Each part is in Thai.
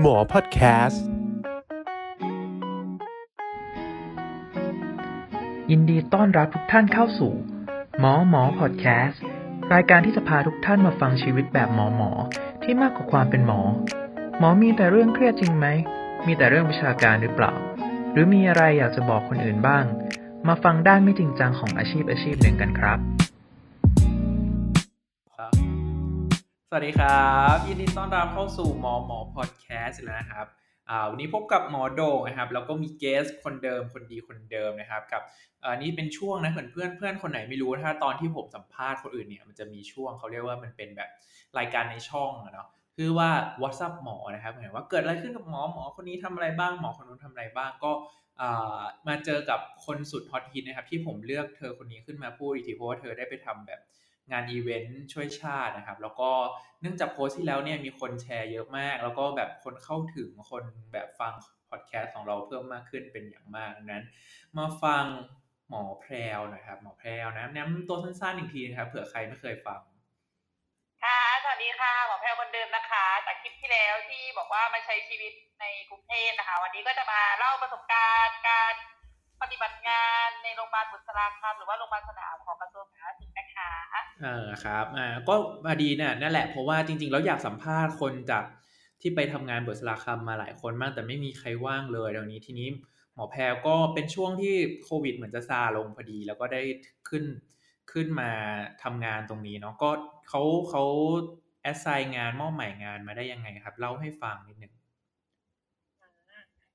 หมอพอดแคสต์ยินดีต้อนรับทุกท่านเข้าสู่ หมอหมอพอดแคสต์รายการที่จะพาทุกท่านมาฟังชีวิตแบบหมอหมอที่มากกว่าความเป็นหมอ หมอมีแต่เรื่องเครียดจริงไหม มีแต่เรื่องวิชาการหรือเปล่า หรือมีอะไรอยากจะบอกคนอื่นบ้าง มาฟังด้านไม่จริงจังของอาชีพอาชีพหนึ่งกันครับ วัสดีครับยินดีต้อนรับเข้าสู่หมอหมอพอดแคสต์นะครับอ่าวันนี้พบกับหมอโดงนะครับแล้วก็มีเกสคนเดิมคนดีคนเดิมนะครับกับอ่านี่เป็นช่วงนะเหมือนเพื่อนเพื่อนคนไหนไม่รู้ถ้าตอนที่ผมสัมภาษณ์คนอื่นเนี่ยมันจะมีช่วงเขาเรียกว่ามันเป็นแบบรายการในช่องอะเนาะคือว่า WhatsApp หมอนะครับหมายว่าเกิดอะไรขึ้นกับหมอหมอคนนี้ทำอะไรบ้างหมอคนนู้นทำอะไรบ้างก็อ่ามาเจอกับคนสุดฮอตฮิตนะครับที่ผมเลือกเธอคนนี้ขึ้นมาพูดอีกทีเพราะว่าเธอได้ไปทำแบบ งานอีเวนต์ช่วยชาตินะครับ แล้วก็เนื่องจากโพสต์ที่แล้วเนี่ยมีคนแชร์เยอะมาก แล้วก็แบบคนเข้าถึงคนแบบฟังพอดแคสต์ของเราเพิ่มมากขึ้นเป็นอย่างมากดังนั้น มาฟังหมอแพรวน่อยครับ หมอแพรวนะแนะนำตัวสั้นๆอีกทีนะครับเผื่อใครไม่เคยฟังค่ะสวัสดีค่ะหมอแพรวคนเดิมนะคะ จากคลิปที่แล้วที่บอกว่ามาใช้ชีวิตในกรุงเทพนะคะ วันนี้ก็จะมาเล่าประสบการณ์การ ปฏิบัติงานในโรงพยาบาลบุษราคำหรือว่าโรงพยาบาลสนามของกระทรวงสาธารณสุขนะคะเออครับอ่าก็พอดีเนี่ยนั่นแหละเพราะว่าจริงๆแล้วอยากสัมภาษณ์คนจากที่ไปทำงานบุษราคำมาหลายคนมาก แต่ไม่มีใครว่างเลยเดี๋ยวนี้ทีนี้หมอแพรก็เป็นช่วงที่โควิดเหมือนจะซาลงพอดี แล้วก็ได้ขึ้นขึ้นมาทำงานตรงนี้เนาะก็เขาเขาแอสไซน์งานมอบหมายงานมาได้ยังไงครับ เล่าให้ฟังนิดนึง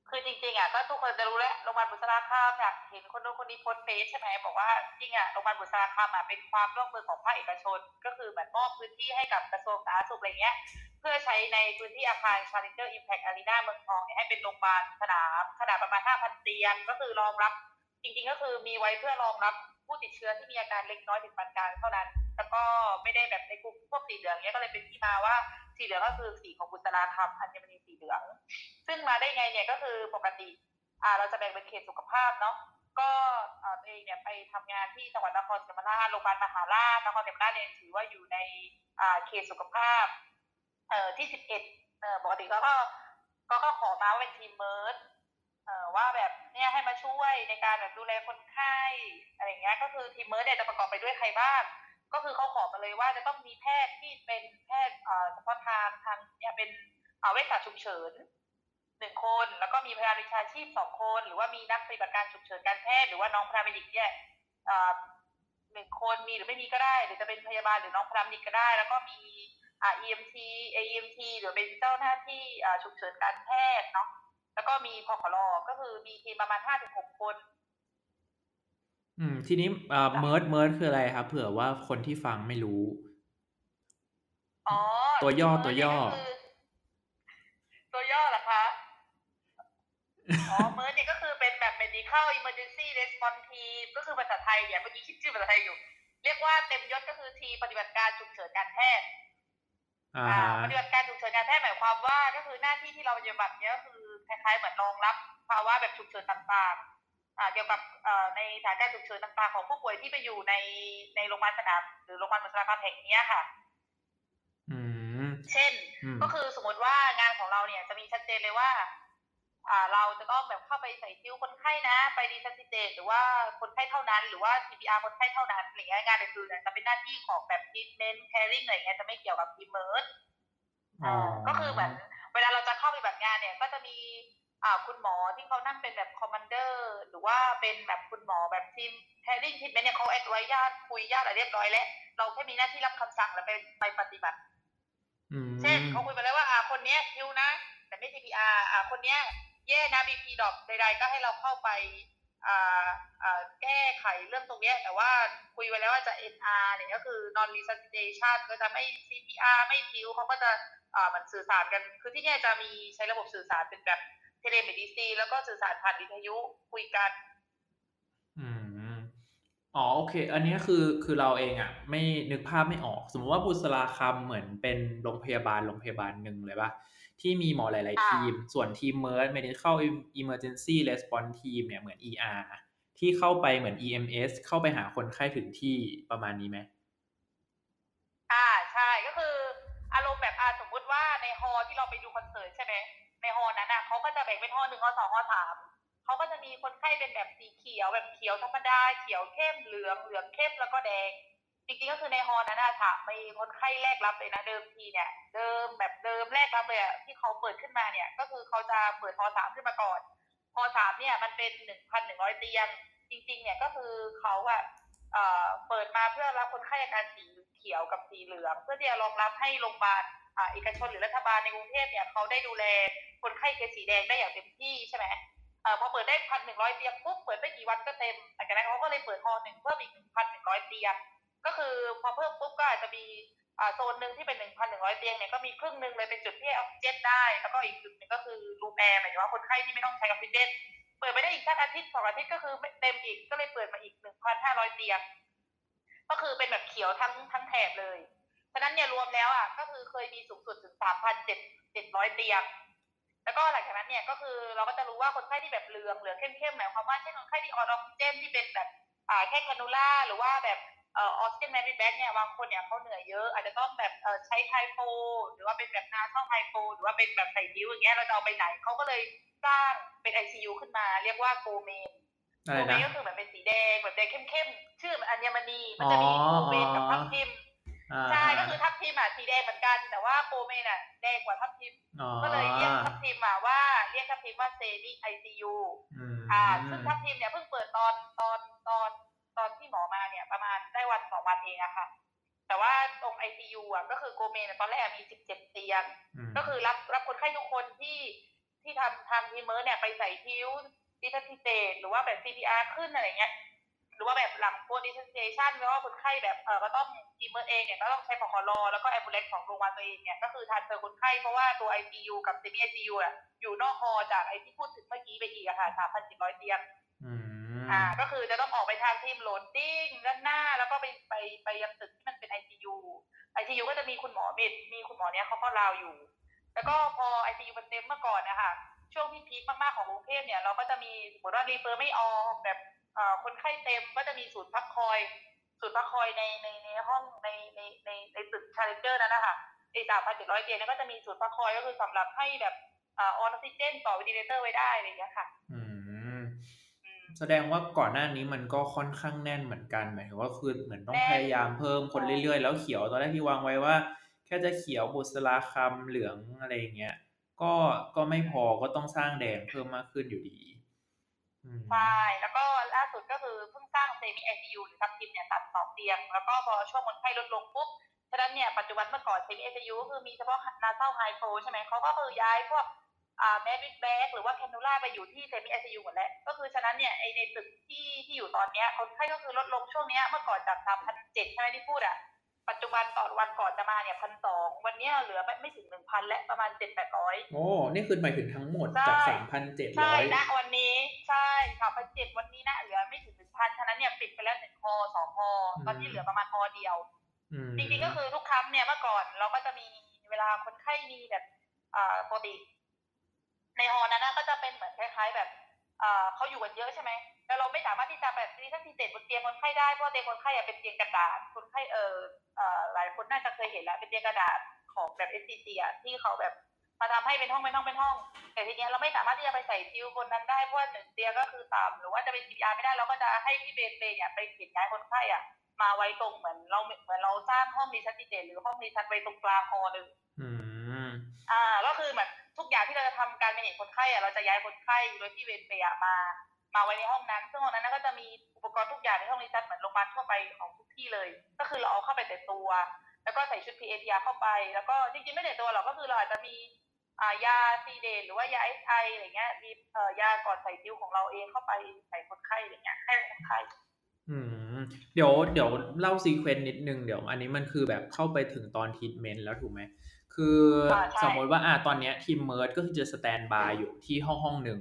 คือจริงๆอะก็ทุกคนจะรู้แล้วโรงพยาบาลบุษราคำอยากเห็นคนนู้นคนนี้โพสต์เฟซใช่ไหมบอกว่าจริงอะโรงพยาบาลบุษราคำอะเป็นความร่วมมือของภาคเอกชน ก็คือเหมือนมอบพื้นที่ให้กับกระทรวงสาธารณสุขอะไรเงี้ย เพื่อใช้ในพื้นที่อาคาร Challenger Impact Arena เมืองทองเนี่ยให้เป็นโรงพยาบาลสนามขนาดประมาณ 5,000 เตียง ก็คือรองรับ จริง ๆ ก็คือมีไว้เพื่อรองรับผู้ติดเชื้อที่มีอาการเล็กน้อยถึงปานกลางเท่านั้น แล้วก็ไม่ได้แบบในกลุ่มพวกสีเหลืองเนี้ยก็เลยเป็นที่มาว่า สีเหลืองก็คือสีของบุษราคัมอัญมณีสีเหลือง ซึ่งมาได้ไงเนี่ยก็คือปกติอ่าเราจะแบ่งเป็นเขตสุขภาพเนาะก็ตัวเองเนี่ยไปทำงานที่จังหวัดนครศรีธรรมราชโรงพยาบาลมหาราชนครศรีธรรมราชเนี่ยถือว่าอยู่ในอ่าเขตสุขภาพเอ่อที่สิบเอ็ดเอ่อปกติก็ก็ก็ขอมาว่าเป็นทีม MERT เอ่อว่าแบบเนี่ยให้มาช่วยในการแบบดูแลคนไข้อะไรเงี้ยก็คือทีม MERT เนี่ยจะประกอบไปด้วยใครบ้าง ก็คือเขาขอมาเลยว่าจะต้องมีแพทย์ที่เป็นแพทย์เอ่อเฉพาะทางทางเนี่ยเป็นเอ่อเวชศาสตร์ฉุกเฉินหนึ่งคน แล้วก็มีพยาบาลวิชาชีพสองคน หรือว่ามีนักปฏิบัติการฉุกเฉินการแพทย์หรือว่าน้องพราเมดิกเนี่ยอ่อหนึ่งคนมีหรือไม่มีก็ได้ หรือจะเป็นพยาบาลหรือน้องพราเมดิกก็ได้ แล้วก็มีอ่า EMT AEMT หรือเป็นเจ้าหน้าที่อ่าฉุกเฉินการแพทย์เนาะแล้วก็มีพขลก็คือมีทีมประมาณห้าถึงหกคน อืม ทีนี้อ่า MERT MERT คืออะไรครับเผื่อว่าคนที่ฟังไม่รู้ อ๋อตัวย่อตัวย่อ MERT เนี่ยก็คือตัวย่อเหรอคะ อ๋อ MERT เนี่ยก็คือเป็นแบบ medical emergency response team ก็คือภาษาไทยเนี่ยเมื่อกี้คิดชื่อภาษาไทยอยู่ เรียกว่าเต็มยศก็คือทีมปฏิบัติการฉุกเฉินการแพทย์อ่าอ่าฮะปฏิบัติการฉุกเฉินการแพทย์หมายความว่าก็คือหน้าที่ที่เราปฏิบัติเนี่ยก็คือคล้ายๆเหมือนรองรับภาวะแบบฉุกเฉินต่างๆอ่า เกี่ยวกับเอ่อในสถานการณ์ฉุกเฉินต่างๆของผู้ป่วยที่ไปอยู่ในในโรงพยาบาลสนามหรือโรงพยาบาลบุษราคัมแห่งเนี้ยค่ะอืมเช่นอืมก็คือสมมติว่างานของเราเนี่ยจะมีชัดเจนเลยว่าอ่าเราจะต้องแบบเข้าไปใส่ซิ้วคนไข้นะ ไป resuscitate หรือว่าคนไข้เท่านั้น หรือว่า CPR คนไข้เท่านั้นอะไรเงี้ยงานอื่นๆเนี่ยจะเป็นหน้าที่ของแบบ treatment caring อะไรเงี้ยจะไม่เกี่ยวกับทีม MERTอ๋อก็คือเหมือนเวลาเราจะเข้าไปแบบงานเนี่ย ก็จะมีอ่า คุณหมอที่เขานั่งเป็นแบบ commander หรือว่าเป็นแบบคุณหมอแบบทีม caring team เนี่ยเขาแอดไว้ญาติคุยญาติอะไรเรียบร้อยแล้วเราแค่มีหน้าที่รับคำสั่งแล้วไปไปปฏิบัติอืมเช่นเขาคุยไปแล้วว่าอ่าคนเนี้ยคิวนะ แต่ไม่ CPR อ่าคนเนี้ยแย่นะ BP drop ใด ๆ ก็ให้เราเข้าไปอ่าอ่าแก้ไขเรื่องตรงเนี้ย แต่ว่าคุยไปแล้วว่าจะ NR เนี่ยก็คือ non resuscitation ก็จะไม่ CPR ไม่พิวเขาก็จะอ่ามันสื่อสารกัน คือที่เนี่ยจะมีใช้ระบบสื่อสารเป็นแบบ telemedicine แล้วก็สื่อสารผ่านวิทยุคุยกันอืมอ๋อโอเค อันนี้คือคือเราเองอะ ไม่นึกภาพไม่ออก สมมติว่าบุษราคัมเหมือนเป็นโรงพยาบาลโรงพยาบาลหนึ่งเลยปะที่มีหมอหลายๆอ่าทีม ส่วนทีม MERT medical emergency response team เนี่ยเหมือน ER ที่เข้าไปเหมือน EMS เข้าไปหาคนไข้ถึงที่ประมาณนี้ไหมอ่าใช่ก็คือ อารมณ์แบบอ่าสมมุติว่าในฮอลล์ที่เราไปดูคอนเสิร์ตใช่ไหมฮอ นั้นอะเขาก็จะแบ่งเป็นฮอหนึ่งฮอสองฮอสามเขาก็จะมีคนไข้เป็นแบบสีเขียวแบบเขียวธรรมดาเขียวเข้มเหลืองเหลืองเข้มแล้วก็แดงจริงๆก็คือในฮอนั้นอะค่ะมีคนไข้แรกรับเลยนะเดิมทีเนี่ย เดิมแบบเดิมแรกรับเลยอะที่เขาเปิดขึ้นมาเนี่ย ก็คือเขาจะเปิดฮอสามขึ้นมาก่อนฮอสามเนี่ยมันเป็นหนึ่งพันหนึ่งร้อยเตียง จริง ๆ เนี่ยก็คือเขาอะเอ่อเปิดมาเพื่อรับคนไข้อาการสีเขียวกับสีเหลือง เพื่อที่จะรองรับให้โรงพยาบาล เอกชนหรือรัฐบาลในกรุงเทพเนี่ยเขาได้ดูแลคนไข้เคสสีแดงได้อย่างเต็มที่ใช่ไหมเออพอเปิดได้พันหนึ่งร้อยเตียงปุ๊บเปิดไม่กี่วันก็เต็มหลังจากนั้นเขาก็เลยเปิดฮอหนึ่งเพิ่มอีกหนึ่งพันหนึ่งร้อยเตียงก็คือพอเพิ่มปุ๊บก็อาจจะมีโซนหนึ่งที่เป็นหนึ่งพันหนึ่งร้อยเตียงเนี่ยก็มีครึ่งหนึ่งเลยเป็นจุดที่ออกซิเจนได้ แล้วก็อีกจุดหนึ่งก็คือรูมแอร์หมายถึงว่าคนไข้ที่ไม่ต้องใช้ออกซิเจนเปิดไปได้อีกสักอาทิตย์สองอาทิตย์ก็คือเต็มอีกก็เลยเปิดมาอีกหนึ่งพันห้าร้อยเตียงก็คือเป็นแบบเขียวทั้งทั้งแถบเลย ฉะนั้นเนี่ยรวมแล้วอะก็คือเคยมีสูงสุดถึงสามพันเจ็ดเจ็ดร้อยเตียง แล้วก็หลังจากนั้นเนี่ยก็คือเราก็จะรู้ว่าคนไข้ที่แบบเหลืองเหลืองเข้มๆหมายความว่าเช่นคนไข้ที่ on ออกซิเจนที่เป็นแบบอ่าแค่ cannula หรือว่าแบบเออออกซิเจน mask with bag เนี่ยบางคนเนี่ยเขาเหนื่อยเยอะอาจจะต้องแบบเออใช้ high flow หรือว่าเป็นแบบ nasal high flow หรือว่าเป็นแบบใส่นิ้วอย่างเงี้ยเราจะเอาไปไหนเขาก็เลยสร้างเป็น ICU ขึ้นมา เรียกว่าโกเมนอะโกไรเมนะนก็คือเหมือนเป็นสีแดงแบบแดงเข้มๆชื่อมันอัญมณีมันจะมีโกเมนกับทับทิมอ่า ใช่ก็คือทับทิมอะสีแดงเหมือนกัน แต่ว่าโกเมนอะแดงกว่าทับทิมอ๋อก็เลยเรียกทับทิมอะว่าเรียกทับทิมว่า semi ICU อืมอ่าซึ่งทับทิมเนี่ยเพิ่งเปิดตอนตอนตอนตอนที่หมอมาเนี่ยประมาณได้วันสองวันเองอะค่ะ แต่ว่าตรงไอซียูอะก็คือโกเมนอะตอนแรกอะมีสิบเจ็ดเตียงมก็คือรับรับคนไข้ทุกคนที่ที่ทำทำทีมเมอร์เนี่ยไปใส่ทิวดิทัติเตตหรือว่าแบบ CPR ขึ้นอะไรเงี้ย หรือว่าแบบหลังโพดิเซชันแล้วก็คนไข้แบบเออก็ต้องทีมเมอร์เองเนี่ยก็ต้องใช้พอคอรอแล้วก็แอมบูเลนของโรงพยาบาลตัวเองเนี่ยก็คือทานเจอคนไข้เพราะว่าตัว ICU กับ semi ICU อะอยู่นอกฮอจากไอที่พูดถึงเมื่อกี้ไปอีกอะค่ะ3,700เตียงอืมอ่า ก็คือจะต้องออกไปทางทีมโหลดดิ้งด้านหน้าแล้วก็ไปไปไปยังตึกที่มันเป็น ICU ICU ก็จะมีคุณหมอ med มีคุณหมอเนี้ยเขาก็ราวอยู่ แล้วก็พอ ICU มันเต็มเมื่อก่อนนะคะช่วงที่ peak มากๆของกรุงเทพเนี่ยเราก็จะมีสมมติว่า refer ไม่ออกแบบเอ่อ คนไข้เต็มก็จะมีศูนย์พักคอยศูนย์พักคอยในในในห้องในในในในตึก Challenger นั้นนะคะไอ้สามพันเจ็ดร้อยเตียงเนี่ยก็จะมีศูนย์พักคอยก็คือสำหรับให้แบบเออออกซิเจนต่อ ventilator ไว้ได้อะไรอย่างเงี้ยค่ะอืมอืม แสดงว่าก่อนหน้านี้มันก็ค่อนข้างแน่นเหมือนกันหมายถึงว่าคือเหมือนต้องแน่นพยายามเพิ่มคนเรื่อยๆ แล้วเขียวตอนแรกที่วางไว้ว่า แค่จะเขียวบุษราคัมเหลืองอะไรอย่างเงี้ยก็ก็ไม่พอก็ต้องสร้างแดงเพิ่มมากขึ้นอยู่ดีอืม ใช่ แล้วก็ล่าสุดก็คือเพิ่งสร้าง semi ICU หรือทับทิมเนี่ยตัดสองเตียง แล้วก็พอช่วงคนไข้ลดลงปุ๊บ ฉะนั้นเนี่ยปัจจุบันเมื่อก่อน semi ICU ก็คือมีเฉพาะ nasal high flow ใช่ไหมเขาก็คือย้ายพวกอ่าแมสบิ๊กแบกหรือว่าแคนูล่าไปอยู่ที่เซมิไอซียูหมดแล้ว ก็คือฉะนั้นเนี่ยไอในตึกที่ที่อยู่ตอนเนี้ยคนไข้ก็คือลดลงช่วงเนี้ยเมื่อก่อนจากสามพันเจ็ดใช่ไหมที่พูดอะ ปัจจุบันต่อวันก่อนจะมาเนี่ยพันสองวันเนี้ยเหลือไม่ไม่ถึงหนึ่งพันและประมาณเจ็ดแปดร้อยโอ้นี่คือหมายถึงทั้งหมดใช่จากสามพันเจ็ดใช่ร้อยณวันนี้ใช่สามพันเจ็ดวันนี้นะเหลือไม่ถึงหนึ่งพันฉะนั้นเนี่ยปิดไปแล้วหนึ่งคอสองคอตอนนี้เหลือประมาณคอเดียวจริงๆก็คือทุกครั้งเนี่ยเมื่อก่อนเราก็จะมีเวลาคนไข้มีแบบอ่าปกติในฮอนั้นนะก็จะเป็นเหมือนคล้ายๆแบบอ่า เขาอยู่กันเยอะใช่ไหมแต่เราไม่สามารถที่จะแบบมีทักทีเจ็ดบนเตียงคนไข้ได้เพราะเตียงคนไข้อะเป็นเตียงกระดาษคนไข้เออเอ่อหลายคนน่าจะเคยเห็นแล้วเป็นเตียงกระดาษของแบบ s c c อะที่เขาแบบมาทำให้เป็นห้องเป็นห้องเป็นห้อง แต่ทีเนี้ยเราไม่สามารถที่จะไปใส่ซิลบนนั้นได้เพราะว่าหนึ่งเตียงก็คือต่ำหรือว่าจะเป็น CPR ไม่ได้เราก็จะให้พี่เบนเบนเนี่ยไปเขียนย้ายคนไข้อะมาไว้ตรงเหมือนเราเหมือนเราสร้างห้อง resuscitate หรือห้อง resus ไว้ตรงกลางฮอเลยอืมอ่า ก็คือเหมือน ทุกอย่างที่เราจะทำการ manage คนไข้อะเราจะย้ายคนไข้โดยที่เวรเปลมา มาไว้ในห้องนั้น ซึ่งห้องนั้นก็จะมีอุปกรณ์ทุกอย่างในห้อง resus เหมือนโรงพยาบาลทั่วไปของทุกที่เลย ก็คือเราเอาเข้าไปแต่ตัว แล้วก็ใส่ชุด PAPR เข้าไป แล้วก็จริงๆไม่แต่ตัวหรอกก็คือเราอาจจะมียา sedate หรือว่ายา RSI อะไรเงี้ยมียาก่อนใส่ซิวของเราเองเข้าไปใส่คนไข้อะไรเงี้ยให้คนไข้อืมเดี๋ยวเดี๋ยวเล่า sequence นิดนึงเดี๋ยวอันนี้มันคือแบบเข้าไปถึงตอนทีทเมนต์แล้วถูกไหม คืออาใช่สมมติว่าอ่าตอนเนี้ยทีม MERT ก็คือจะ standby อยู่ที่ห้องห้องหนึ่ง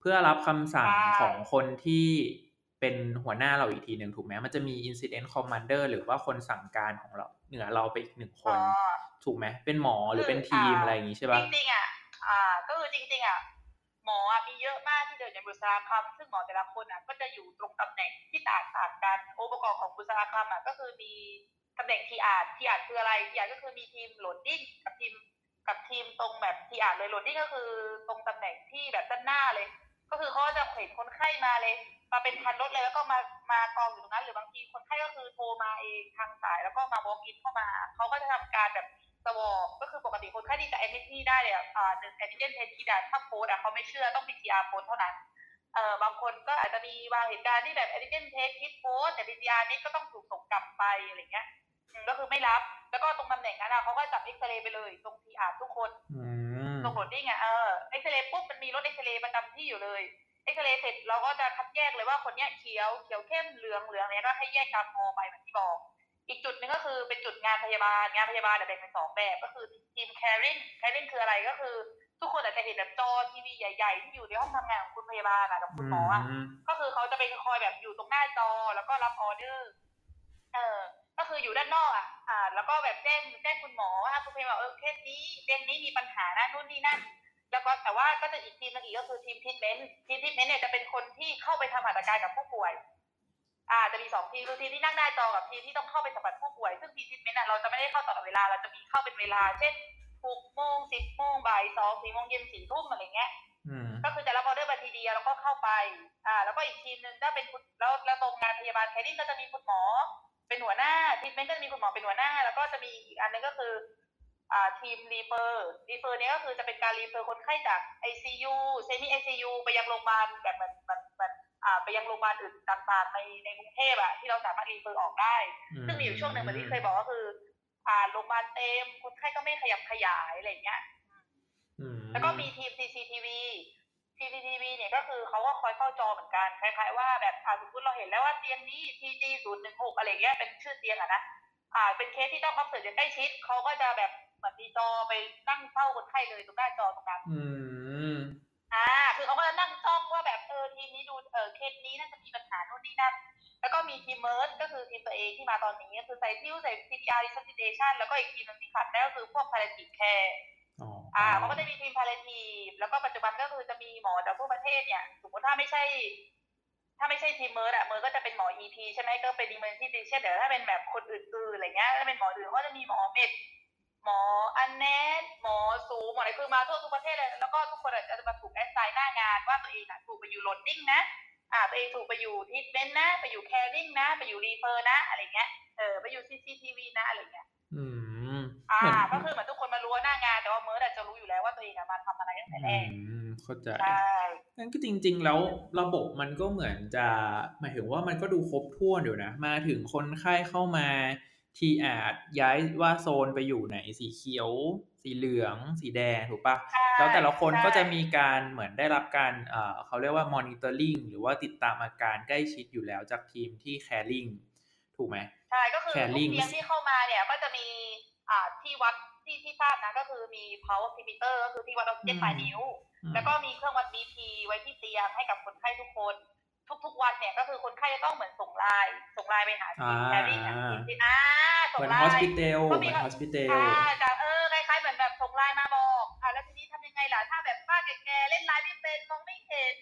เพื่อรับคำสั่งใช่ของคนที่เป็นหัวหน้าเราอีกทีหนึ่งถูกไหมมันจะมี Incident Commander หรือว่าคนสั่งการของเราเหนือเราไปอีกหนึ่งคนอ๋อถูกไหมเป็นหมอหรือเป็นคือทีมอ่าอะไรอย่างงี้ใช่จปะริงๆอะอ่าก็คือจริง ๆอะหมออะมีเยอะมากที่เดินในบุษราคัมซึ่งหมอแต่ละคนอะก็จะอยู่ตรงตำแหน่งที่ต่างต่างกันองค์ประกอบของบุษราคัมอะก็คือมี ตำแหน่ง TR TR คืออะไร TR ก็คือมีทีม loading กับทีมกับทีมตรงแบบ TR เลย load นี่ก็คือตรงตำแหน่งที่แบบด้านหน้าเลย ก็คือเขาจะเห็นคนไข้มาเลย มาเป็นพันรถเลยแล้วก็มามากองอยู่ตรงนั้น หรือบางทีคนไข้ก็คือโทรมาเองทางสายแล้วก็มา walk in เข้ามาเขาก็จะทำการแบบ swab ก็คือปกติคนไข้ที่จะแอนติที่ได้เนี่ยอ่าหนึ่ง antigen test kit ได้ถ้า pos อะเขาไม่เชื่อต้อง PCR โพสเท่านั้นเอ่อบางคนก็อาจจะมีบางเหตุการณ์ที่แบบ antigen test kit pos แต่ PCR นี่ก็ต้องถูกส่งกลับไปอะไรเงี้ย ก็คือไม่รับ แล้วก็ตรงตำแหน่งนั้นเขาก็จับเอ็กซเรย์ไปเลย ตรง PR ทุกคนตรง loading อะเออเอ็กซเรย์ปุ๊บมันมีรถเอ็กซเรย์ประจำที่อยู่เลยเอ็กซเรย์เสร็จเราก็จะคัดแยกเลยว่าคนเนี้ยเขียวเขียวเข้มเหลืองเหลืองเนี้ยก็ให้แยกตามมอไปเหมือนที่บอก อีกจุดหนึ่งก็คือเป็นจุดงานพยาบาลงานพยาบาลแบ่งเป็นสองแบบก็คือทีม caring caring คืออะไรก็คือ ทุกคนอาจจะเห็นแบบจอทีวีใหญ่ ๆ ที่อยู่ในห้องทำงานของคุณพยาบาลอะกับคุณหมออะก็คือเขาจะเป็นคอยแบบอยู่ตรงหน้าจอแล้วก็รับออเดอร์ เออ ก็คืออยู่ด้านนอกอะอ่า แล้วก็แบบแจ้งแจ้งคุณหมอว่าคุณพยาบาลเออเคสนี้เรื่องนี้มีปัญหานะนู่นนี่นั่น แล้วก็แต่ว่าก็จะอีกทีนึงอีกก็คือทีมทิทเมนต์ทีมทิทเมนต์เนี่ยจะเป็นคนที่เข้าไปทำหัตถการกับผู้ป่วย อ่า จะมีสองทีมคือทีมที่นั่งหน้าจอกับทีมที่ต้องเข้าไปสัมผัสผู้ป่วย ซึ่งทีมทิทเมนต์อะเราจะไม่ได้เข้าตลอดเวลาเราจะมีเข้าเป็นเวลา เช่นหกโมงสิบโมงบ่ายสองสี่โมงเย็นสี่ทุ่มอะไรเงี้ยก็คือจะรับออเดอร์บันทีเดียวแล้วก็เข้าไป อ่า แล้วก็อีกทีมหนึ่งถ้าเป็นคุณแล้วแล้วตรงงานพยาบาล caring ก็จะมีคุณหมอ เป็นหัวหน้าทีมเมนก็จะมีคุณหมอเป็นหัวหน้า แล้วก็จะมีอีกอันนึงก็คืออ่าทีม refer refer นี้ก็คือจะเป็นการ refer คนไข้จาก ICU semi ICU ไปยังโรงพยาบาลแบบแบบแบบแบบอ่าไปยังโรงพยาบาลอื่นต่างๆในในกรุงเทพอะที่เราสามารถ refer ออกได้ ซึ่งมีอยู่ช่วงหนึ่งเหมือนที่เคยบอกก็คืออ่าโรงพยาบาลเต็มคนไข้ก็ไม่ขยับขยายอะไรเงี้ยแล้วก็มีทีม CCTV CCTV เนี่ยก็คือเขาก็คอยเฝ้าจอเหมือนกันคล้ายๆว่าแบบอ่าสมมติเราเห็นแล้วว่าเตียงนี้ TG ศูนย์หนึ่งหกอะไรเงี้ยเป็นชื่อเตียงอะนะอ่าเป็นเคสที่ต้อง observe อย่างใกล้ชิดเขาก็จะแบบเหมือนมีจอไปนั่งเฝ้าคนไข้เลยตรงหน้าจอตรงนั้นอืมอ่า คือเขาก็จะนั่งจ้องว่าแบบเออทีมนี้ดูเออเคสนี้น่าจะมีปัญหาโน่นนี่นั่นแล้วก็มีทีม MERT ก็คือทีมตัวเองที่มาตอนนี้ก็คือใส่ซิวใส่ CPR resuscitation แล้วก็อีกทีมนึงที่ขาดได้ก็คือพวก palliative care อ่าเขาก็จะมีทีม palliative แล้วก็ปัจจุบันก็คือจะมีหมอจากทั่วประเทศเนี่ย สมมติถ้าไม่ใช่ ถ้าไม่ใช่ทีม MERT อะ MERT ก็จะเป็นหมอ EP ใช่ไหมก็เป็น emergency เช่นเดี๋ยวถ้าเป็นแบบคนอื่นๆอะไรเงี้ยถ้าเป็นหมออื่นก็จะมีหมอ med หมอ anes หมอสูหมออะไรคือมาทั่วทุกประเทศเลยแล้วก็ทุกคนจะมาถูก assign หน้างานว่าตัวเองอะถูกไปอยู่ loading นะอ่าตัวเองถูกไปอยู่ทิทเมนต์นะ ไปอยู่ caring นะ ไปอยู่ refer นะ อะไรเงี้ยเออไปอยู่ CCTV นะอะไรเงี้ย อืมอ่า ก็คือเหมือนทุกคนมารู้ว่าหน้างาน แต่ว่า MERT จะรู้อยู่แล้วว่าตัวเองมาทำอะไรตั้งแต่แรกอืมเข้าใจใช่นั่นก็จริง ๆ แล้วระบบมันก็เหมือนจะหมายถึงว่ามันก็ดูครบถ้วนอยู่นะ มาถึงคนไข้เข้ามา ทีอาจย้ายว่าโซนไปอยู่ไหนสีเขียว สีเหลือง สีแดงถูกปะแล้วแต่ละคนก็จะมีการเหมือนได้รับการเอ่อเขาเรียกว่า monitoring หรือว่าติดตามอาการใกล้ชิดอยู่แล้วจากทีมที่ caring ถูกไหมใช่ก็คือทุก Caring เตียงที่เข้ามาเนี่ยก็จะมีอ่าที่วัดที่ที่ทราบนะก็คือมี pulse oximeter ก็คือที่วัดออกซิเจนปลายนิ้ว แล้วก็มีเครื่องวัด BP ไว้ที่เตียงให้กับคนไข้ทุกคน ทุกๆวันเนี่ยก็คือคนไข้จะต้องเหมือนส่งไลน์ส่งไลน์ไปหาทีมอ่าแคริ่งอะทีมที่อ่าส่เหงมือนไลฮอสน์พิเทลก็เหมีมือนฮอสพิเทลอ่าจะเออคล้ายๆเหมือนแบบส่งไลน์มาบอกอ่าแล้วทีนี้ทำยังไงล่ะถ้าแบบป้าแก่ๆเล่นไลน์ไม่เป็นมองไม่เห็น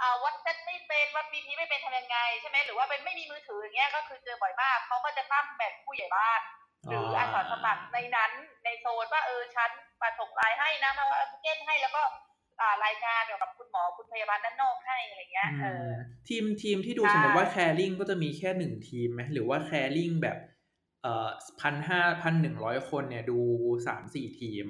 อ่าวัดเซตไม่เป็นวัดบีพีไม่เป็นทำยังไง ใช่ไหมหรือว่าเป็นไม่มีมือถืออย่างเงี้ยก็คือเจอบ่อยมากเขาก็จะตั้งแบบผู้ใหญ่บ้าน หรืออาสาสมัครในนั้นในโซนว่าเออฉันมาส่งไลน์ให้นะมาออกซิเจนให้แล้วก็อ่ารายงานเกี่ยวกับคุณหมอคุณพยาบาลด้านนอกให้อะไรเงี้ยเออทีมทีมที่ดูใช่สมมติว่าแคริงก็จะมีแค่หนึ่งทีมไหมหรือว่าแคริงแบบเอ่อพันห้าพันหนึ่งร้อยคนเนี่ยดูสามสี่ทีม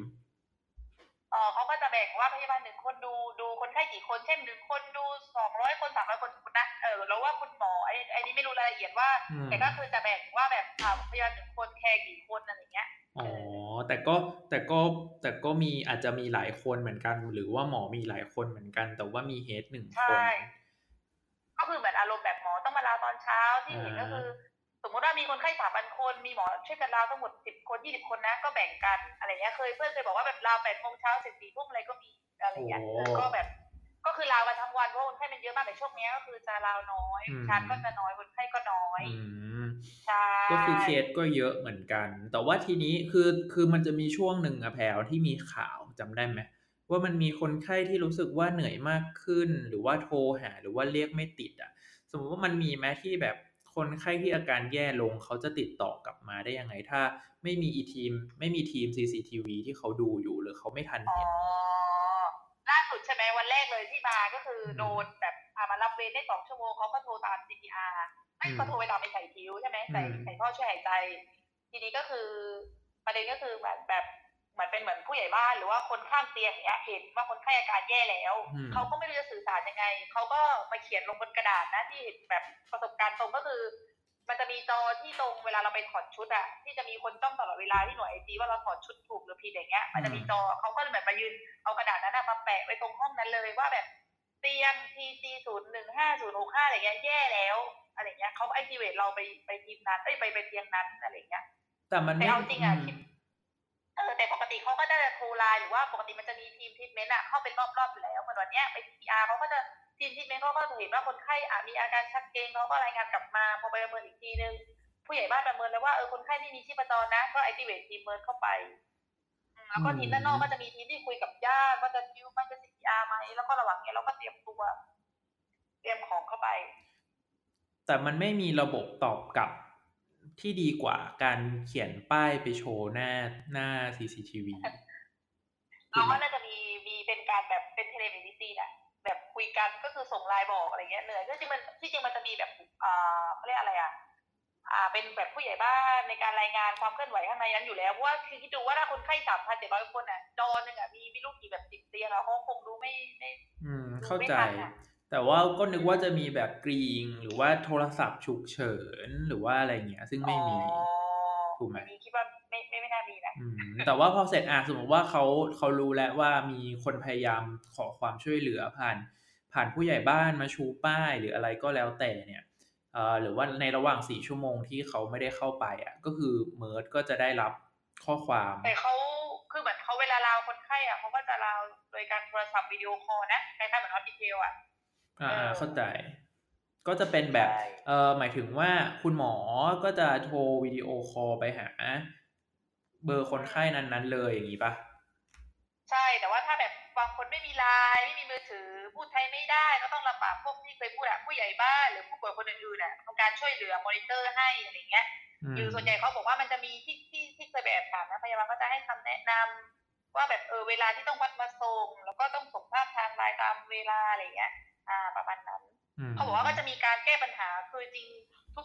เออเขาก็จะแบ่งว่าพยาบาลหนึ่งคนดูดูคนไข้กี่คนเช่นหนึ่งคนดูสองร้อยคนสามร้อยคนสมมตินะเออแล้วว่าคุณหมอไอ้ไอ้นี่ไม่รู้รายละเอียดว่าอืมแต่ก็คือจะแบ่งว่าแบบอ่าพยาบาลหนึ่งคนแคร์กี่คนอะไรเงี้ยอ๋อแต่ก็แต่ก็แต่ก็มีอาจจะมีหลายคนเหมือนกัน หรือว่าหมอมีหลายคนเหมือนกัน แต่ว่ามีเฮดหนึ่งคนใช่ก็คือเหมือนอารมณ์แบบหมอต้องมาลาตอนเช้าที่เห็นก็คือ สมมติว่ามีคนไข้สามพันคนมีหมอช่วยกันลาทั้งหมดสิบคนยี่สิบคนนะ ก็แบ่งกันอะไรเงี้ยเคยเพื่อนเคยบอกว่าแบบลาแปดโมงเช้าเสร็จสี่ทุ่มอะไรก็มีอะไรเงี้ยโอ้เออก็แบบ ก็คือลาวันทั้งวันเพราะคนไข้มันเยอะมากแต่ช่วงเนี้ยก็คือจะลาน้อยอืมชาร์จก็จะน้อยคนไข้ก็น้อยอืมใช่ก็คือเคสก็เยอะเหมือนกัน แต่ว่าทีนี้คือคือมันจะมีช่วงหนึ่งอะแพลวที่มีข่าวจำได้ไหมว่ามันมีคนไข้ที่รู้สึกว่าเหนื่อยมากขึ้น หรือว่าโทรหาหรือว่าเรียกไม่ติดอะสมมติว่ามันมีไหมที่แบบ คนไข้ที่อาการแย่ลงเขาจะติดต่อกลับมาได้ยังไง ถ้าไม่มีอีทีม ไม่มีทีม CCTV ที่เขาดูอยู่หรือเขาไม่ทันอ๋อเห็นล่าสุดใช่ไหมวันแรกเลยที่มาก็คืออมโดนแบบอ่ามารับเวรได้สองชั่วโมงเขาก็โทรตาม CPR ไม่อืมก็โทรไปตามไปใส่คิ้วใช่ไหมใส่อืมใส่ท่อช่วยหายใจ ทีนี้ก็คือประเด็นก็คือแบบแบบ เหมือนเป็นเหมือนผู้ใหญ่บ้านหรือว่าคนข้างเตียงอย่างเงี้ยเห็นว่าคนไข้อาการแย่แล้วอืมเขาก็ไม่รู้จะสื่อสารยังไงเขาก็มาเขียนลงบนกระดาษนะที่เห็นแบบประสบการณ์ตรงก็คือ มันจะมีจอที่ตรงเวลาเราไปถอดชุดอะที่จะมีคนจ้องตลอดเวลาที่หน่วยไอจีว่าเราถอดชุดถูกหรือผิดอย่างเงี้ย มันจะมีจอเขาก็เลยแบบมายืนเอากระดาษนั้นอะมาแปะไว้ตรงห้องนั้นเลยว่าแบบเตียง TC ศูนย์หนึ่งห้าศูนย์หกห้าอะไรเงี้ยแย่แล้วอะไรเงี้ยเขาไอทีเวทเราไปไปทีมนั้นเอ้ยไปไปเตียงนั้นอะไรเงี้ยแต่มันแต่ไม่เอาจริงอะมคิด เออแต่ปกติเขาก็จะโทรไลน์หรือว่าปกติมันจะมีทีมทรีทเมนต์อะเข้าเป็นรอบๆอยู่แล้วเหมือนวันเนี้ยไป CPR เขาก็จะทีมทรีทเมนต์เขาก็จะเห็นว่าคนไข้อะมีอาการชักเกร็งเขาก็รายงานกลับมาพอไปประเมินอีกทีนึงผู้ใหญ่บ้านประเมินแล้วว่าเออคนไข้ไม่มีชีพจรนะก็ activate ทีม MERT เข้าไปอืมแล้วก็ทีมด้านนอกก็จะมีทีมที่คุยกับญาติว่าจะ tube มั้ยจะ CPR ไหมแล้วก็ระหว่างเนี้ยเราก็เตรียมตัว เตรียมของเข้าไป แต่มันไม่มีระบบตอบกลับ ที่ดีกว่าการเขียนป้ายไปโชว์หน้าหน้า CCTV เราว่าน่าจะมีมีเป็นการแบบเป็น telemedicine นะแบบคุยกันก็คือส่งไลน์บอกอะไรเงี้ยเหนื่อยก็จริงมันที่จริงมันจะมีแบบอ่าเขาเรียกอะไรอะอ่า เป็นแบบผู้ใหญ่บ้านในการรายงานความเคลื่อนไหวข้างในนั้นอยู่แล้วเพราะว่าคือคิดดูว่าถ้าคนไข้สามพันเจ็ดร้อยคนอะจอหนึ่งอะมีไม่รู้กี่แบบสิบเตียงอะเขาคงดูไม่ไม่อืมดูเข้าไม่ใจทันอะ แต่ว่าก็นึกว่าจะมีแบบกรีงหรือว่าโทรศัพท์ฉุกเฉินหรือว่าอะไรเงี้ย ซึ่งไม่มีอ๋อถูกไหมอันนี้คิดว่าไม่ไม่ไม่น่ามีนะอืมแต่ว่าพอเสร็จอะสมมติว่าเขาเขารู้แล้วว่ามีคนพยายามขอความช่วยเหลือผ่าน ผ่านผู้ใหญ่บ้านมาชูป้ายหรืออะไรก็แล้วแต่เนี่ยเอ่อหรือว่าในระหว่างสี่ชั่วโมงที่เขาไม่ได้เข้าไปอะ ก็คือ MERT ก็จะได้รับข้อความแต่เขาคือเหมือนเขาเวลาลาวคนไข้อะเขาก็จะลาวโดยการโทรศัพท์ video call นะคล้ายๆเหมือน hospitel อะ อ่าเออเข้าใจ ก็จะเป็นแบบใช่เออหมายถึงว่าคุณหมอก็จะโทร video call ไปหา เบอร์คนไข้นั้นๆ เลยอย่างนี้ปะใช่แต่ว่าถ้าแบบบางคนไม่มีไลน์ไม่มีมือถือพูดไทยไม่ได้ก็ต้องลำบากพวกที่เคยพูดอะผู้ใหญ่บ้านหรือผู้ป่วยคนอื่นๆอะทำการช่วยเหลือมอนิเตอร์ให้อะไรเงี้ยมหรือส่วนใหญ่เขาบอกว่ามันจะมีที่ที่ที่เคยไปแอบถามนะพยาบาลก็จะให้คำแนะนำว่าแบบเออเวลาที่ต้องวัดมาส่ง แล้วก็ต้องส่งภาพทางไลน์ตามเวลาอะไรเงี้ย อ่าประมาณนั้นมเขาบอกว่าก็จะมีการแก้ปัญหาคือจริง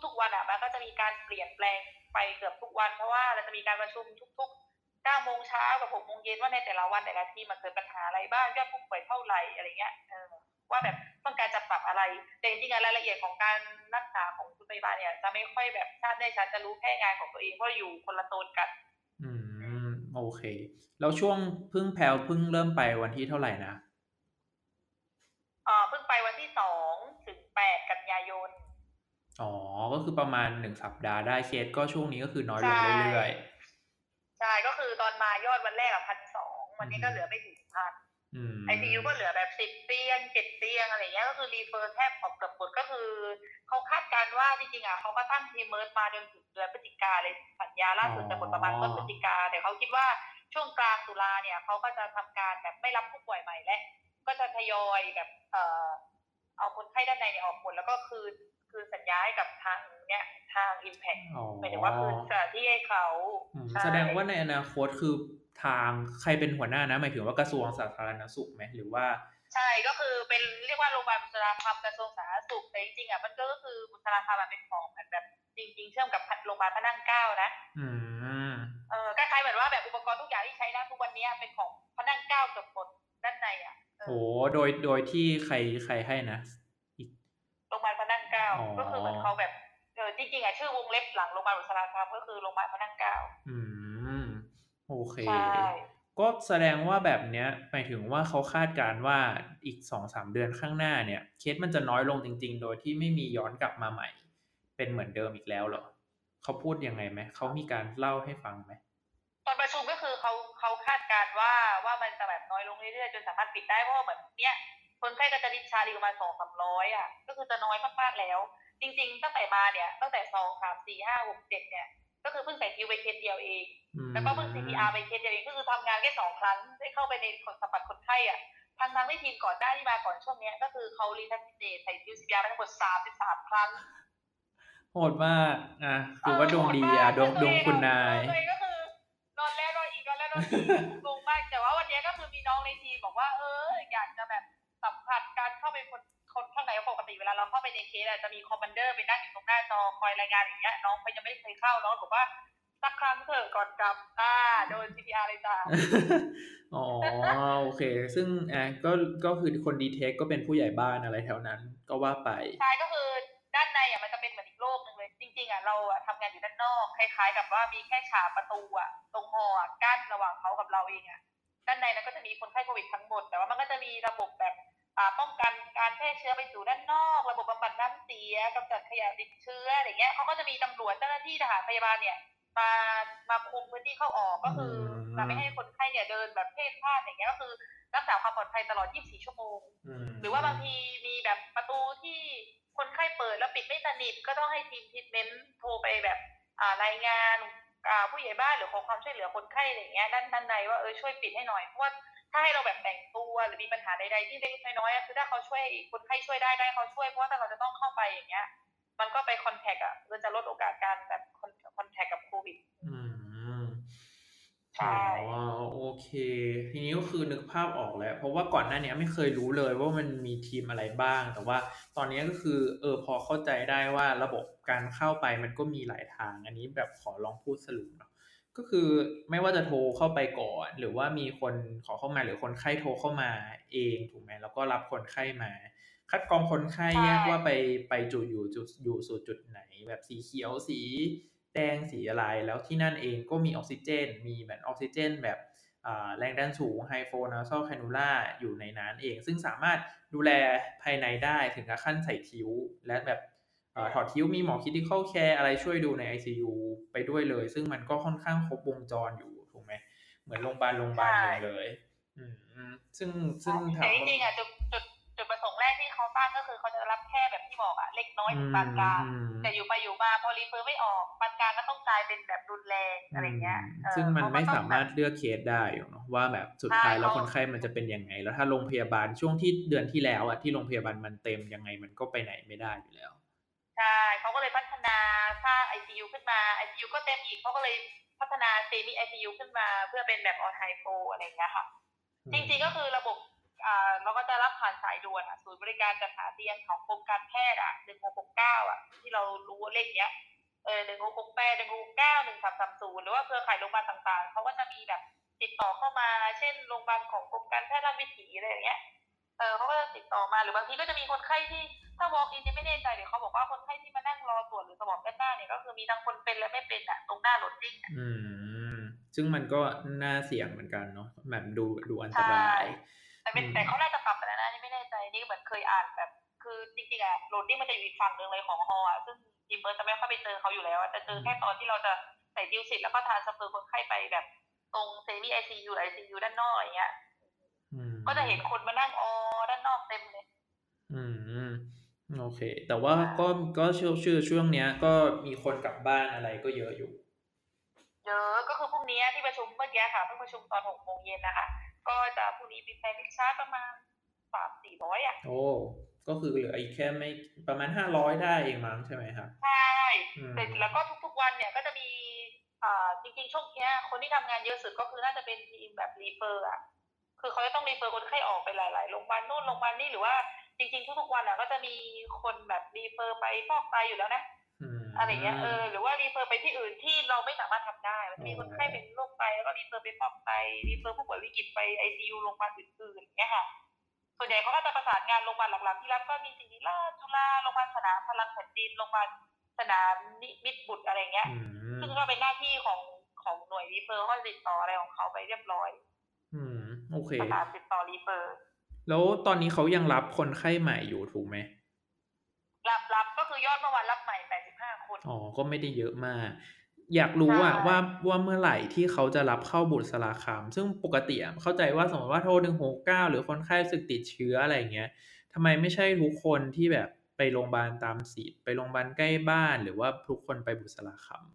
ทุกๆวันอะมันก็จะมีการเปลี่ยนแปลงไปเกือบทุกวัน เพราะว่าเราจะมีการประชุมทุกๆ9โมงเช้ากับ6โมงเย็นว่าในแต่ละวันแต่ละทีมมันเกิดปัญหาอะไรบ้างยอดผู้ป่วยเท่าไหร่อะไรเงี้ยเออว่าแบบต้องการจะปรับอะไรแต่จริงๆอะรายละเอียดของการรักษาของคุณพยาบาลเนี่ย จะไม่ค่อยแบบทราบได้ชัดจะรู้แค่งานของตัวเองเพราะอยู่คนละโซนกัน อืมโอเค แล้วช่วงเพึ่งแพลวเพึ่งเริ่มไปวันที่เท่าไหร่นะเอ่อเพิ่งไปวันที่สองถึงแปดกันยายน อ๋อ ก็คือประมาณหนึ่งสัปดาห์ได้เคสก็ช่วงนี้ก็คือน้อยลงใช่เรื่อยใช่ ก็คือตอนมายอดวันแรกอะพันสองวันนี้ก็เหลือไม่ถึงพันๆอืมไอซียูก็เหลือแบบสิบเตียงเจ็ดเตียงอะไรเงี้ยก็คือ refer แทบออกเกือบหมดก็คือเขาคาดการณ์ว่าจริงๆอะเขาก็ตั้งทีม MERT มาจนถึงเดือนพฤศจิกาเลยสัญญาล่าสุดจะหมดประมาณต้นพฤศจิกาแต่เขาคิดว่าช่วงกลางตุลาเนี่ยเขาก็จะทำการแบบไม่รับผู้ป่วยใหม่และ ก็จะทยอยแบบเอ่อเอาคนไข้ด้านในเนี่ยออกหมดแล้วก็คืนคืนสัญญาให้กับทางเนี่ยทางอิมแพคอ๋อหมายถึงว่าคืนสถานที่ให้เขาอืมใช่แสดงว่าในอนาคตคือทางใครเป็นหัวหน้านะหมายถึงว่ากระทรวงสาธารณสุขไหมหรือว่า ใช่ก็คือเป็นเรียกว่าโรงพยาบาลบุษราคำกระทรวงสาธารณสุขแต่จริงๆอะมันก็คือบุษราคำมันเป็นของเหมือนแบบจริง ๆ เชื่อมกับโรงพยาบาลพระนั่งเกล้านะอืมเออคล้ายๆเหมือนว่าแบบอุปกรณ์ทุกอย่างที่ใช้นะทุกวันนี้เป็นของพระนั่งเกล้าเกือบหมดด้านในอะเออ โหโดยโดยที่ใครใครให้นะอีกโรงพยาบาลพระนั่งเกล้าอ๋อก็คือเหมือนเขาแบบเออจริงๆอะชื่อวงเล็บหลังโรงพยาบาลบุษราคำก็คือโรงพยาบาลพระนั่งเกล้าอืมโอเคใช่ก็แสดงว่าแบบเนี้ยหมายถึงว่าเขาคาดการณ์ว่าอีกสองสามเดือนข้างหน้าเนี่ย เคสมันจะน้อยลงจริง ๆ โดยที่ไม่มีย้อนกลับมาใหม่ เป็นเหมือนเดิมอีกแล้วเหรอเขาพูดยังไงไหมเขามีการเล่าให้ฟังไหมตอนประชุม ลงเรื่อยๆจนสามารถปิดได้เพราะว่าเหมือนเนี้ยคนไข้ก็จะดิชาร์จอีกประมาณสองสามร้อยอะก็คือจะน้อยมากๆแล้ว จริง ๆ ตั้งแต่มาเนี่ยตั้งแต่สองสามสี่ห้าหกเจ็ดเนี่ยก็คือเพิ่งใส่คิวไปเคสเดียวเองอืมแล้วก็เพิ่ง CPR ไปเคสเดียวเองก็คือทำงานแค่สองครั้งได้เข้าไปในสัมผัสคนไข้อะทางทางที่ทีมก่อนหน้าที่มาก่อนช่วงเนี้ยก็คือเขารีทัชเจใส่คิว CPR ไปทั้งหมดสามสิบสามครั้งโหดมากอะคือว่าดวงดีอะดวงดวงคุณนายตัวเองก็คือนอนแล้วนอนอี กนอนแล้วนอนอีกงงมากแต่ว่าวันนี้ก็คือมีน้องในทีมบอกว่าเอออยากจะแบบสัมผัสการเข้าไปคนคนข้างในปกติเวลาเราเข้าไปในเคสจะมี commander ไปนั่งอยู่ตรงหน้าจอคอยรายงานอย่างเงี้ยน้องไปยังไม่เคยเข้าน้องบอกว่าสักครั้งเถอะก่อนกลับอ่าโดน CPR เลยจ้าอ๋อโอเค ซึ่งอะก็ก็คือคน detect ก็เป็นผู้ใหญ่บ้านอะไรแถวนั้นก็ว่าไปใช่ก็คือด้านในอะมันจะเป็นเหมือน จริงๆอะเราอะทำงานอยู่ด้านนอกคล้ายๆ กับว่ามีแค่ฉากประตูอะตรงหอกั้นระหว่างเขากับเราเองอะด้านในนั้นก็จะมีคนไข้โควิดทั้งหมด แต่ว่ามันก็จะมีระบบแบบป้องกันการแพร่เชื้อไปสู่ด้านนอก ระบบบำบัดน้ำเสียกำจัดขยะติดเชื้ออะไรเงี้ยเขาก็จะมีตำรวจเจ้าหน้าที่ทหารพยาบาลเนี่ยมามาคุมพื้นที่เข้าออกก็คือจะไม่ให้คนไข้เนี่ยเดินแบบเพ่นพ่านอย่างเงี้ยก็คือรักษาความปลอดภัยตลอด 24 ชั่วโมง หรือว่าบางทีมีแบบประตูที่ คนไข้เปิดแล้วปิดไม่สนิทก็ต้องให้ทีมทิทเมนต์โทรไปแบบรายงานผู้ใหญ่บ้านหรือขอความช่วยเหลือคนไข้อะไรเงี้ยด้านด้านในว่าเออช่วยปิดให้หน่อยเพราะว่าถ้าให้เราแบบแต่งตัวหรือมีปัญหาใดๆที่เล็กน้อยๆคือถ้าเขาช่วยคนไข้ช่วยได้ได้เขาช่วยเพราะว่าถ้าเราจะต้องเข้าไปอย่างเงี้ย มันก็ไปคอนแทคอะมันจะลดโอกาสการแบบคอนแทคกับโควิด อืม อ๋อโอเค ทีนี้ก็คือนึกภาพออกแล้ว เพราะว่าก่อนหน้านี้ไม่เคยรู้เลยว่ามันมีทีมอะไรบ้าง แต่ว่าตอนนี้ก็คือ เออ พอเข้าใจได้ว่าระบบการเข้าไปมันก็มีหลายทาง อันนี้แบบขอลองพูดสรุปเนาะก็คือไม่ว่าจะโทรเข้าไปก่อน หรือว่ามีคนขอเข้ามาหรือคนไข้โทรเข้ามาเองถูกไหมแล้วก็รับคนไข้มา คัดกรองคนไข้แยกว่าไปไปจุดอยู่จุดอยู่สู่จุดไหน แบบสีเขียวสี แดงสีอะไรแล้วที่นั่นเองก็มีออกซิเจน มีแบบออกซิเจน แบบแรงดันสูงไฮโฟนาซอลแคนูล่าอยู่ในนั้นเอง ซึ่งสามารถดูแลภายในได้ถึงกับขั้นใส่ทิวและแบบถอดทิ้วมีหมอคิดที่เข้าแคร์อะไรช่วยดูใน ICU ไปด้วยเลย ซึ่งมันก็ค่อนข้างครบวงจรอยู่ถูกไหมเหมือนโรงพยาบาลโรงพยาบาลเลยอืมซึ่งซึ่งถามจริงๆอะจุดจุดจุดประสงค์แรกที่ เขาตั้งก็คือเขาจะรับแค่แบบที่บอกอะเล็กน้อยถึงปานกลางแต่อยู่ไปอยู่มาพอ refer ไม่ออกปานกลางก็ต้องกลายเป็นแบบรุนแรงอะไรเงี้ยซึ่งมันไม่สามารถเลือกเคสได้เนาะว่าแบบสุดท้ายแล้วคนไข้มันจะเป็นยังไง แล้วถ้าโรงพยาบาลช่วงที่เดือนที่แล้วอะที่โรงพยาบาลมันเต็มยังไงมันก็ไปไหนไม่ได้อยู่แล้วใช่เขาก็เลยพัฒนาสร้าง ICU ขึ้นมา ICU ก็เต็มอีกเขาก็เลยพัฒนาเซมิ ICU ขึ้นมา เพื่อเป็นแบบ on high flowอะไรอย่างเงี้ยค่ะจริงๆก็คือระบบอ่า เราก็จะรับผ่านสายด่วนอะศูนย์บริการจัดหาเตียงของกรมการแพทย์อะหนึ่งหกหกเก้าอะ ที่เรารู้เลขเนี้ยเออหนึ่งหกหกแปดหนึ่งหกเก้าหนึ่งสามสามศูนย์หรือว่าเครือข่ายโรงพยาบาลต่างๆเขาก็จะมีแบบติดต่อเข้ามา เช่นโรงพยาบาลของกรมการแพทย์ราชวิถีอะไรอย่างเงี้ยเออเขาก็จะติดต่อมาหรือบางทีก็จะมีคนไข้ที่ถ้า walk in เนี่ยไม่แน่ใจเดี๋ยวเขาบอกว่าคนไข้ที่มานั่งรอตรวจหรือสมองด้านหน้าเนี่ยก็คือมีทั้งคนเป็นและไม่เป็นอะตรงหน้าโหลดดิ้งอืมซึ่งมันก็น่าเสี่ยงเหมือนกันเนาะแบบดูดูอันตรายแต่ เป็นแต่เขาน่าจะปรับไปแล้วนะนี่ไม่แน่ใจนี่เหมือนเคยอ่านแบบ คือจริงๆอะ loading มันจะอยู่อีกฝั่งหนึ่งเลยของฮออะซึ่งทีม MERT จะไม่ค่อยไปเจอเขาอยู่แล้วจะเจอแค่ตอนที่เราจะใส่ tube เสร็จแล้วก็ transfer คนไข้ไปแบบตรง semi ICU ICU ด้านนอกอย่างเงี้ยก็จะเห็นคนมานั่งออด้านนอกเต็มเลย อืมโอเค แต่ว่าก็ก็ชื่อชื่อช่วงเนี้ย ก็มีคนกลับบ้านอะไรก็เยอะอยู่ เยอะก็คือพรุ่งนี้ที่ประชุมเมื่อกี้ค่ะเพิ่งประชุมตอนหกโมงเย็นนะคะ ก็จะพรุ่งนี้มี plan discharge ประมาณสามสี่ร้อยอะ โอ้ ก็คือเหลืออีกแค่ไม่ประมาณห้าร้อยได้เองมั้งใช่ไหมครับ ใช่แต่แล้วก็ทุกๆวันเนี่ยก็จะมีอ่าจริงๆช่วงนี้คนที่ทำงานเยอะสุดก็คือน่าจะเป็นทีมแบบ refer อะ คือเขาจะต้อง refer คนไข้ออกไปหลายๆโรงพยาบาลโน่นโรงพยาบาลนี่หรือว่าจริงๆทุกๆวันอะก็จะมีคนแบบ refer ไปฟอกไตอยู่แล้วนะ อะไรเงี้ยเออหรือว่า refer ไปที่อื่นที่เราไม่สามารถทำได้มันมีคนไข้เป็นโรคไตแล้วก็ refer ไปฟอกไต refer ผู้ป่วยวิกฤตไปไอซียูโรงพยาบาลอื่นๆเงี้ยค่ะส่วนใหญ่เขาก็จะประสานงานโรงพยาบาลหลักๆที่รับก็มีศิริราชจุฬาโรงพยาบาลสนามพลังแผ่นดินโรงพยาบาลสนามนิมิบุตรอะไรเงี้ย ซึ่งก็เป็นหน้าที่ของของหน่วย refer เขาติดต่ออะไรของเขาไปเรียบร้อย อืมโอเคประสานติดต่อรีเฟอร์ แล้วตอนนี้เขายังรับคนไข้ใหม่อยู่ถูกไหมรับรับก็คือยอดเมื่อวานรับใหม่แปดสิบห้า คนอ๋อก็ไม่ได้เยอะมาก อยากรู้อะว่าว่าเมื่อไหร่ที่เขาจะรับเข้าบุตรสลาคาม ซึ่งปกติเข้าใจว่าสมมติว่าโทรหนึ่งหกเก้าหรือคนไข้สึกติดเชื้ออะไรเงี้ยทำไมไม่ใช่ทุกคนที่แบบไปโรงพยาบาลตามสิทธิ์ไปโรงพยาบาลใกล้บ้าน หรือว่าทุกคนไปบุตรสลาคาม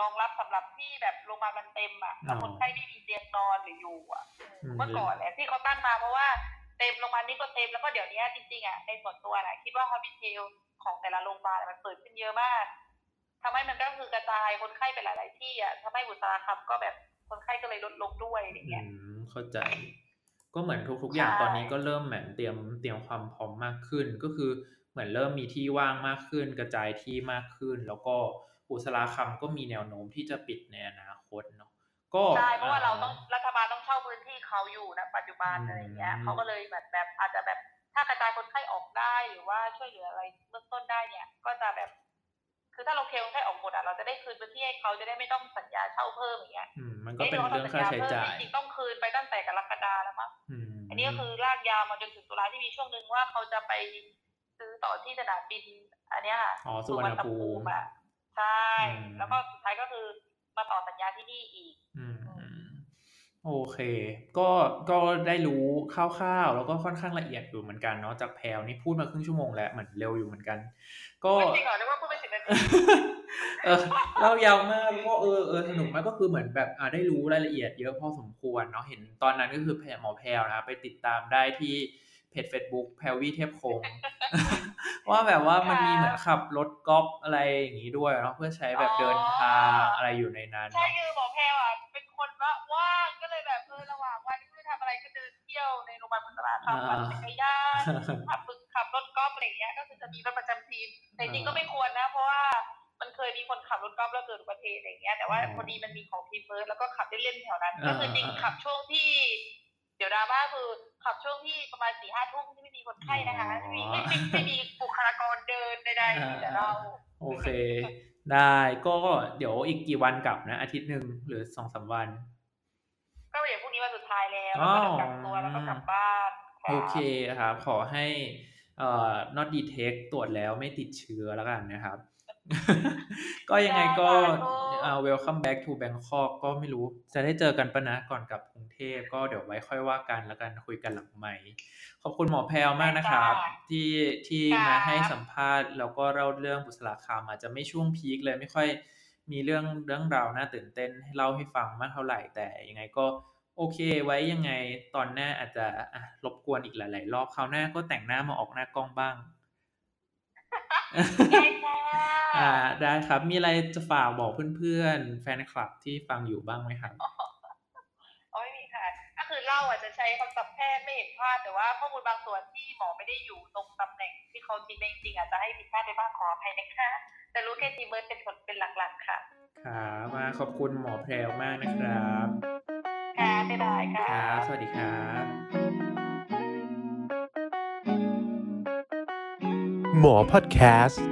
รองรับสำหรับที่แบบโรงพยาบาลมันเต็มอะแล้วคนไข้ไม่มีเตียงนอนหรืออยู่อะเมื่อก่อนแหละที่เขาตั้งมาเพราะว่า เต็มโรงพยาบาลนี้ก็เต็มแล้วก็เดี๋ยวนี้จริงๆอะในส่วนตัวนะคิดว่าฮอสพิทอลของแต่ละโรงพยาบาลมันเปิดขึ้นเยอะมากทำให้มันก็คือกระจายคนไข้ไปหลาย ๆ ที่อะทำให้บุษราคำก็แบบคนไข้ก็เลยลดลงด้วยอย่างเงี้ยอืมเข้าใจ ก็เหมือนทุก ๆ อย่างใช่ตอนนี้ก็เริ่มเหมือนเตรียมเตรียมความพร้อมมากขึ้น ก็คือเหมือนเริ่มมีที่ว่างมากขึ้น กระจายที่มากขึ้น แล้วก็อุษราคำก็มีแนวโน้มที่จะปิดในอนาคตเนาะ ก็ใช่เพราะว่าเราต้องรัฐบาลต้องเช่าพื้นที่เขาอยู่นะปัจจุบันอืมอะไรอย่างเงี้ยเขาก็เลยแบบแบบอาจจะแบบถ้ากระจายคนไข้ออกได้หรือว่าช่วยเหลืออะไรเบื้องต้นได้เนี่ย ก็จะแบบ คือถ้าเราเคลคนไข้ออกหมดอะเราจะได้คืนพื้นที่ให้เขาจะได้ไม่ต้องสัญญาเช่าเพิ่มอย่างเงี้ยอืมมันก็เป็นเรื่องค่าใช้จ่ายจริงๆต้องคืนไปตั้งแต่กรกฎาแล้วมั้งอืมอันนี้ก็คือลากยาวมาจนถึงตุลาที่มีช่วงหนึ่งว่าเขาจะไปซื้อต่อที่สนามบิน อันเนี้ยค่ะอ๋อสุวรรณภูมิอะใช่อืมแล้วก็สุดท้ายก็คือ มาต่อสัญญาที่นี่อีกอืมอืมโอเค ก็ก็ได้รู้คร่าวๆแล้วก็ค่อนข้างละเอียดอยู่เหมือนกันเนาะจากแพลวนี่พูดมาครึ่งชั่วโมงแล้วเหมือนเร็วอยู่เหมือนกัน ก็ไม่จริงเหรอนึกว่าพูดไปสิบนาทีเออเล่ายาวมากแล้วก็เออเออสนุกมากก็คือเหมือนแบบอ่าได้รู้รายละเอียดเยอะพอสมควรเนาะเห็นตอนนั้นก็คือแพรหมอแพรวนะไปติดตามได้ที่เพ จ Facebook แพรวี่เทพคงว่าแบบว่ามันมีเหมือนขับรถกอล์ฟอะไรอย่างนี้ด้วยเนาะเพื่อใช้แบบเดินทางอะไรอยู่ในนั้นใช่เนาะคือหมอแพรวอะเป็นคนว่าว่างก็เลยแบบเออระหว่างวันที่ไม่ทำอะไรก็เดินเที่ยวในโรงพยาบาลบุษราคำปั่นจักรยานขับฝึกขับรถกอล์ฟอะไรอย่างเงี้ยก็คือจะมีรถประจำทีมแต่จริงๆก็ไม่ควรนะ เพราะว่ามันเคยมีคนขับรถกอล์ฟแล้วเกิดอุบัติเหตุอะไรอย่างเงี้ยแต่ว่าพอดีมันมีของทีมเฟิร์สแล้วก็ขับเล่นๆแถวนั้นก็คือจริงๆขับช่วงที่เดี๋ยวดราม่าคือขับช่วงที่ประมาณสี่ห้าทุ่มที่ไม่มีคนไข้นะคะไม่มีไม่ไม่ไม่มีบุคลากรเดินใดๆมีแต่เราโอเค ได้ก็เดี๋ยวอีกกี่วันกลับนะ อาทิตย์หนึ่งหรือสองสามวัน ก็อย่างพรุ่งนี้วันสุดท้ายแล้วอ๋แล้วอก็เดี๋ยวกักตัวแล้วก็กลับบ้านรับโอเคครับขอให้เอ่อ not detect ตรวจแล้วไม่ติดเชื้อแล้วกันนะครับ ก็ยังไงก็เอ่อ welcome back to Bangkok ก็ไม่รู้ จะได้เจอกันปะนะก่อนกลับกรุงเทพก็เดี๋ยวไว้ค่อยว่ากันแล้วกันคุยกันหลังใหม่ ขอบคุณหมอแพลวมากนะครับ ที่ที่มาให้สัมภาษณ์ แล้วก็เล่าเรื่องบุษราคามอาจจะไม่ช่วงพีคเลยไม่ค่อยมีเรื่องเรื่องราวน่าตื่นเต้นให้เล่าให้ฟังมากเท่าไหร่แต่ยังไงก็โอเค ไว้ยังไงตอนหน้าอาจจะอะรบกวนอีกหลาย ๆ รอบคราวหน้าก็แต่งหน้ามาออกหน้ากล้องบ้างได้ค่ะ อ่าได้ครับ มีอะไรจะฝากบอกเพื่อนๆ แฟนคลับที่ฟังอยู่บ้างไหมครับอ๋อไม่มีค่ะ ก็คือเล่าอาจจะใช้คำศัพท์แพทย์ไม่เห็นภาพแต่ว่าข้อมูลบางส่วนที่หมอไม่ได้อยู่ตรงตำแหน่งที่เขาคิดจริงๆอาจจะให้ผิดพลาดไปบ้างขออภัยนะคะแต่รู้แค่ทีมเบิร์ดเป็นผลเป็นหลักๆค่ะครับมาขอบคุณหมอแพรวมากนะครับค่ะบ๊ายบายค่ะครับสวัสดีครับ หมอพอดแคสต์